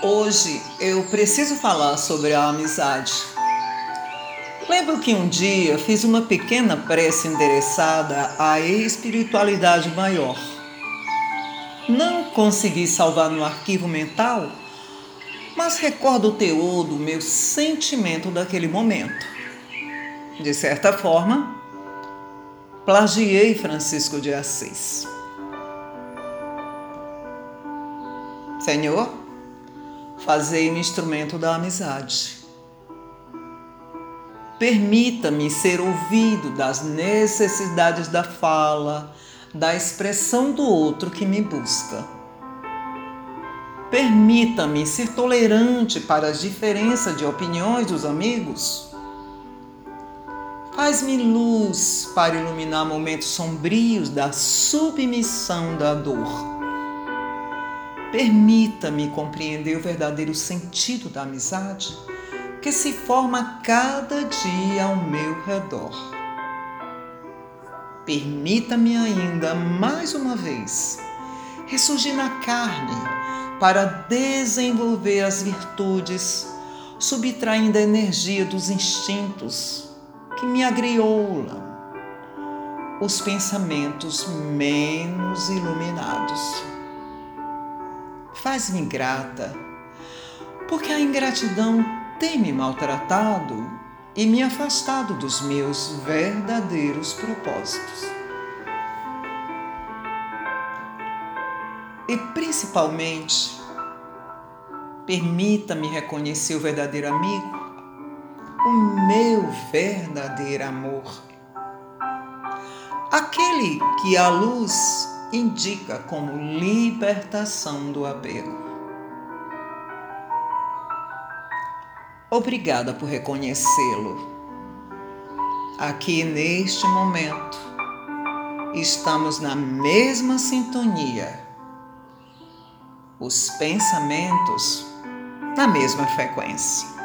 Hoje eu preciso falar sobre a amizade. Lembro que um dia fiz uma pequena prece endereçada à espiritualidade maior. Não consegui salvar no arquivo mental, mas recordo o teor do meu sentimento daquele momento. De certa forma, plagiei Francisco de Assis. Senhor, fazei-me instrumento da amizade. Permita-me ser ouvido das necessidades da fala, da expressão do outro que me busca. Permita-me ser tolerante para a diferença de opiniões dos amigos. Faz-me luz para iluminar momentos sombrios da submissão da dor Permita-me compreender o verdadeiro sentido da amizade que se forma cada dia ao meu redor. Permita-me ainda, mais uma vez, ressurgir na carne para desenvolver as virtudes, subtraindo a energia dos instintos que me agriolam, os pensamentos menos iluminados faz-me ingrata, porque a ingratidão tem me maltratado e me afastado dos meus verdadeiros propósitos. E principalmente, permita-me reconhecer o verdadeiro amigo, o meu verdadeiro amor. Aquele que a luz indica como libertação do apego. Obrigada por reconhecê-lo. Aqui neste momento, estamos na mesma sintonia, os pensamentos na mesma frequência.